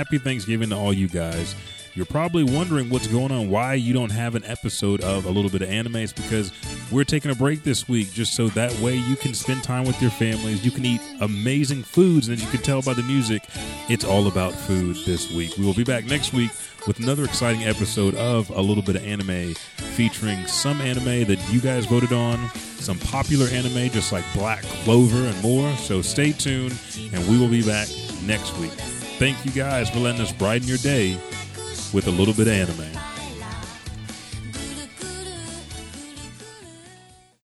happy Thanksgiving to all you guys. You're probably wondering what's going on, why you don't have an episode of A Little Bit of Anime. It's because we're taking a break this week just so that way you can spend time with your families. You can eat amazing foods, and as you can tell by the music, it's all about food this week. We will be back next week with another exciting episode of A Little Bit of Anime featuring some anime that you guys voted on, some popular anime just like Black Clover and more. So stay tuned, and we will be back next week. Thank you guys for letting us brighten your day with a little bit of anime.